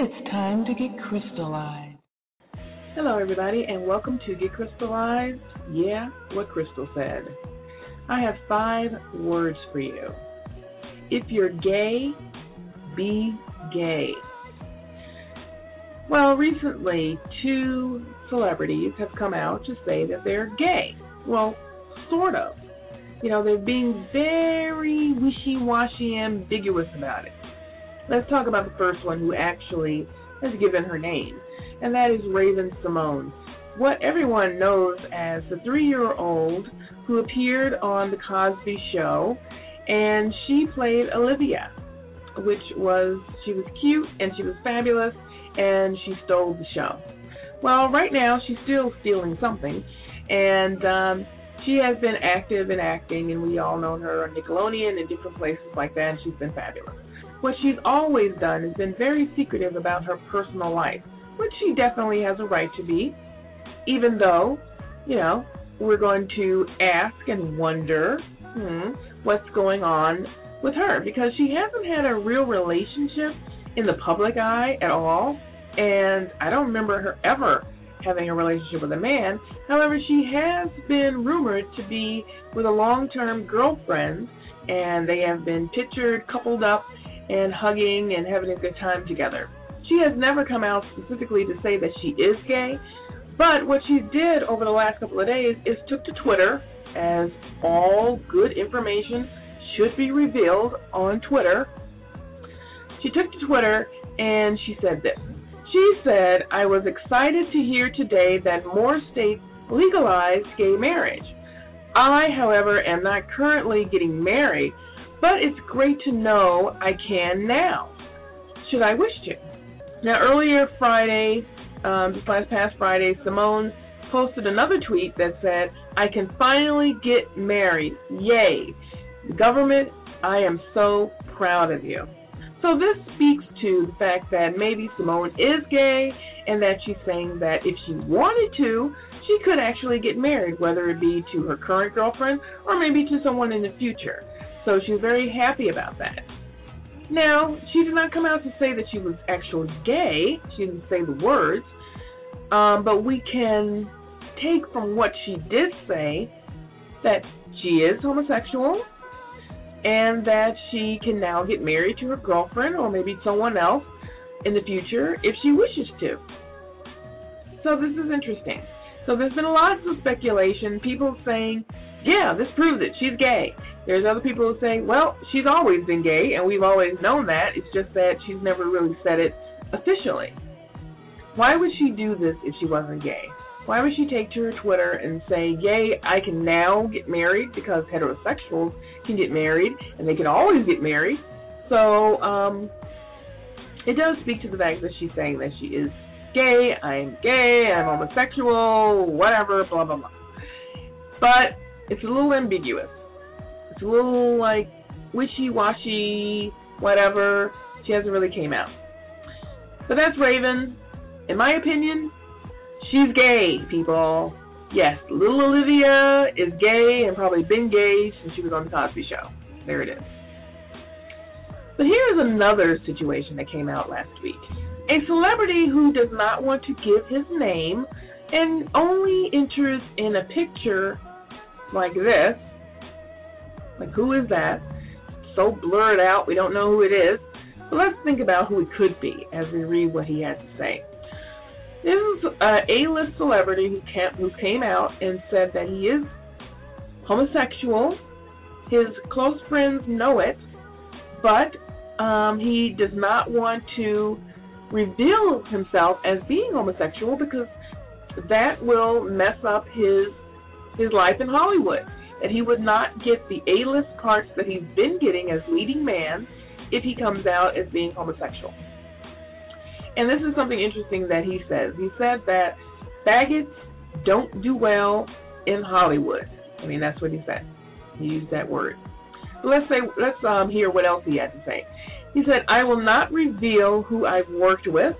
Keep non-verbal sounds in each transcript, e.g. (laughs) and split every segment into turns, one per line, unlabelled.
It's time to get crystallized.
Hello, everybody, and welcome to Get Crystallized. Yeah, what Crystal said. I have five words for you. If you're gay, be gay. Well, recently, two celebrities have come out to say that they're gay. Well, sort of. You know, they're being very wishy washy, ambiguous about it. Let's talk about the first one who actually has given her name, and that is Raven Symone. what everyone knows as the three year old who appeared on The Cosby Show, and she played Olivia, which was, she was cute and she was fabulous, and she stole the show. Well, right now she's still stealing something, and um, she has been active in acting, and we all know her on Nickelodeon and different places like that, and she's been fabulous. What she's always done is been very secretive about her personal life, which she definitely has a right to be, even though, you know, we're going to ask and wonder hmm, what's going on with her because she hasn't had a real relationship in the public eye at all, and I don't remember her ever having a relationship with a man. However, she has been rumored to be with a long term girlfriend, and they have been pictured coupled up and hugging and having a good time together. She has never come out specifically to say that she is gay, but what she did over the last couple of days is took to Twitter, as all good information should be revealed on Twitter. She took to Twitter and she said this. She said, I was excited to hear today that more states legalized gay marriage. I, however, am not currently getting married, but it's great to know I can now, should I wish to. Now, earlier Friday, um, this last past Friday, Symone posted another tweet that said, I can finally get married. Yay. Government, I am so proud of you. So this speaks to the fact that maybe Symone is gay and that she's saying that if she wanted to, she could actually get married, whether it be to her current girlfriend or maybe to someone in the future. So she's very happy about that. Now, she did not come out to say that she was actually gay. She didn't say the words. Um, but we can take from what she did say that she is homosexual and that she can now get married to her girlfriend or maybe someone else in the future if she wishes to. So this is interesting. So there's been lots of speculation, people saying, yeah, this proves it, she's gay. There's other people who say, well, she's always been gay and we've always known that. It's just that she's never really said it officially. Why would she do this if she wasn't gay? Why would she take to her Twitter and say, Yay, I can now get married because heterosexuals can get married and they can always get married. So, um, it does speak to the fact that she's saying that she is gay, I'm gay, I'm homosexual, whatever, blah, blah, blah. But it's a little ambiguous. It's a little like wishy washy, whatever. She hasn't really came out. But that's Raven. In my opinion, She's gay, people. Yes, little Olivia is gay and probably been gay since she was on the Cosby Show. There it is. But here's another situation that came out last week. A celebrity who does not want to give his name and only enters in a picture like this. Like, who is that? So blurred out, we don't know who it is. But let's think about who it could be as we read what he had to say. This is an A-list celebrity who came, who came out and said that he is homosexual. His close friends know it, but um, he does not want to reveal himself as being homosexual because that will mess up his his life in Hollywood. And he would not get the A-list parts that he's been getting as leading man if he comes out as being homosexual. And this is something interesting that he says. He said that faggots don't do well in Hollywood. I mean, that's what he said. He used that word. But let's say, let's um, hear what else he had to say. He said, "I will not reveal who I've worked with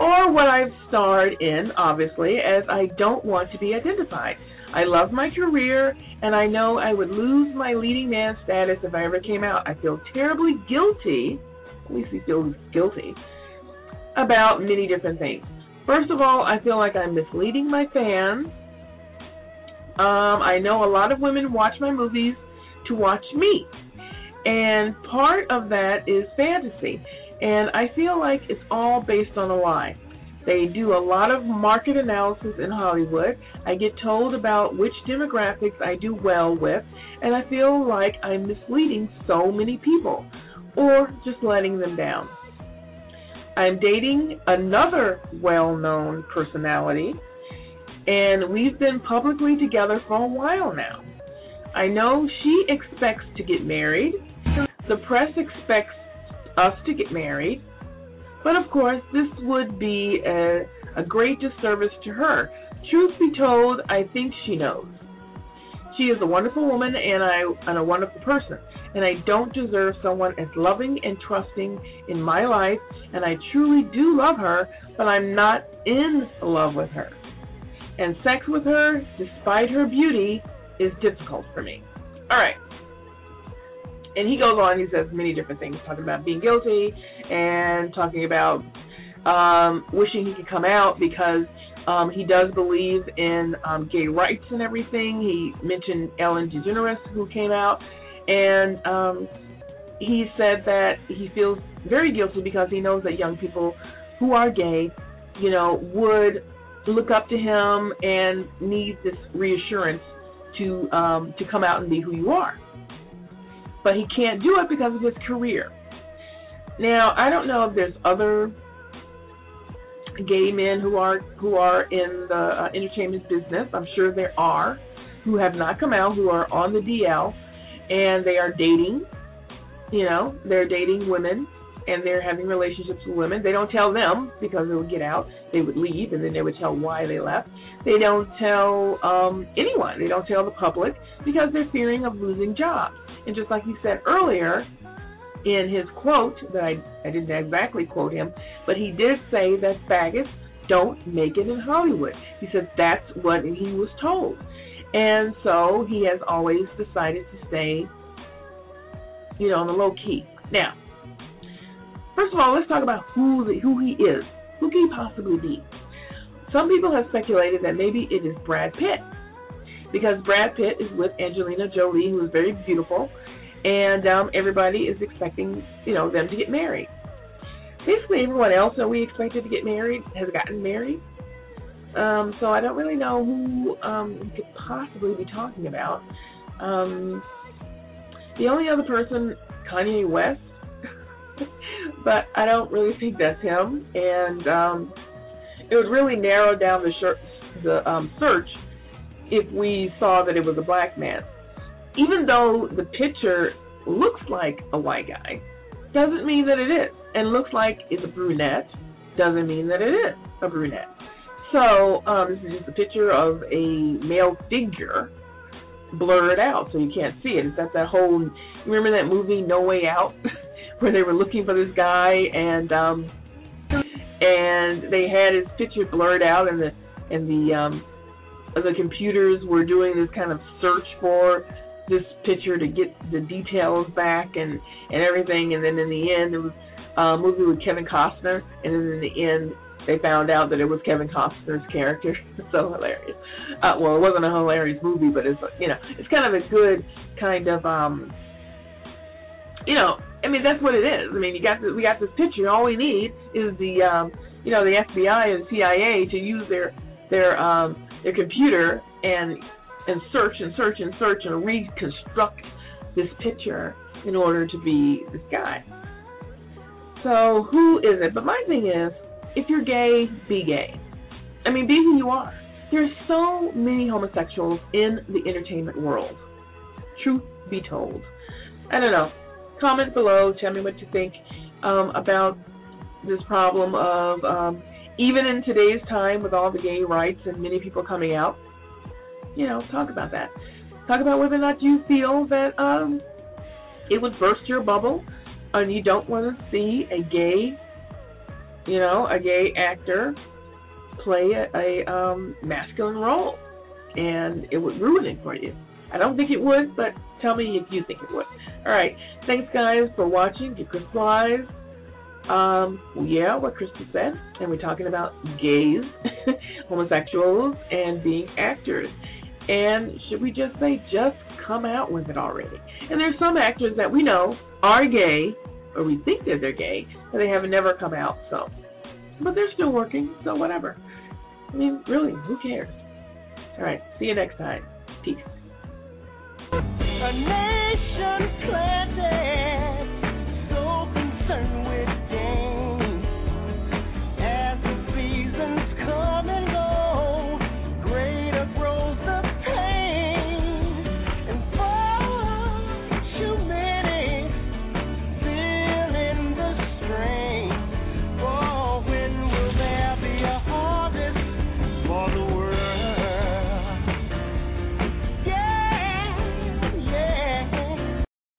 or what I've starred in, obviously, as I don't want to be identified. I love my career, and I know I would lose my leading man status if I ever came out. I feel terribly guilty. At least he feels guilty about many different things. First of all, I feel like I'm misleading my fans. Um, I know a lot of women watch my movies to watch me. And part of that is fantasy. And I feel like it's all based on a lie. They do a lot of market analysis in Hollywood. I get told about which demographics I do well with, and I feel like I'm misleading so many people or just letting them down. I'm dating another well known personality, and we've been publicly together for a while now. I know she expects to get married, the press expects us to get married, but of course, this would be a, a great disservice to her. Truth be told, I think she knows. She is a wonderful woman and I and a wonderful person, and I don't deserve someone as loving and trusting in my life, and I truly do love her, but I'm not in love with her. And sex with her, despite her beauty, is difficult for me. All right. And he goes on, he says many different things, talking about being guilty and talking about um, wishing he could come out because um, he does believe in um, gay rights and everything. He mentioned Ellen DeGeneres, who came out, and um, he said that he feels very guilty because he knows that young people who are gay, you know, would look up to him and need this reassurance to um, to come out and be who you are. But he can't do it because of his career. Now, I don't know if there's other gay men who are who are in the uh, entertainment business. I'm sure there are who have not come out, who are on the DL, and they are dating. You know, they're dating women and they're having relationships with women. They don't tell them because they would get out. They would leave and then they would tell why they left. They don't tell um, anyone. They don't tell the public because they're fearing of losing jobs. And just like he said earlier, in his quote that I, I didn't exactly quote him, but he did say that faggots don't make it in Hollywood. He said that's what he was told. And so he has always decided to stay, you know, on the low key. Now, first of all, let's talk about who the, who he is. Who can he possibly be? Some people have speculated that maybe it is Brad Pitt, because Brad Pitt is with Angelina Jolie, who is very beautiful, and um, everybody is expecting, you know, them to get married. Basically, everyone else that we expected to get married has gotten married. Um, so I don't really know who um, we could possibly be talking about. Um, the only other person, Kanye West, (laughs) but I don't really think that's him. And um, it would really narrow down the, shir- the um, search if we saw that it was a black man even though the picture looks like a white guy, doesn't mean that it is. And looks like it's a brunette, doesn't mean that it is a brunette. So um, this is just a picture of a male figure blurred out so you can't see it. It's that whole remember that movie No Way Out (laughs) where they were looking for this guy and um and they had his picture blurred out and the and the um the computers were doing this kind of search for this picture to get the details back and and everything and then in the end it was a movie with Kevin Costner and then in the end they found out that it was Kevin Costner's character. (laughs) so hilarious. Uh, well, it wasn't a hilarious movie, but it's you know it's kind of a good kind of um you know I mean that's what it is. I mean you got we got this picture. All we need is the um you know the FBI and CIA to use their their um their computer and and search and search and search and reconstruct this picture in order to be this guy. So who is it? But my thing is, if you're gay, be gay. I mean, be who you are. There's so many homosexuals in the entertainment world. Truth be told. I don't know. Comment below. Tell me what you think um, about this problem of um, even in today's time with all the gay rights and many people coming out, you know, talk about that. Talk about whether or not you feel that um, it would burst your bubble and you don't want to see a gay, you know, a gay actor play a, a um, masculine role, and it would ruin it for you. I don't think it would, but tell me if you think it would. All right. Thanks, guys, for watching. Get crystallized. Um, yeah, what Krista said, and we're talking about gays, (laughs) homosexuals, and being actors. And should we just say, just come out with it already? And there's some actors that we know are gay, or we think that they're gay, but they have never come out. So, but they're still working, so whatever. I mean, really, who cares? All right, see you next time. Peace. A nation planted.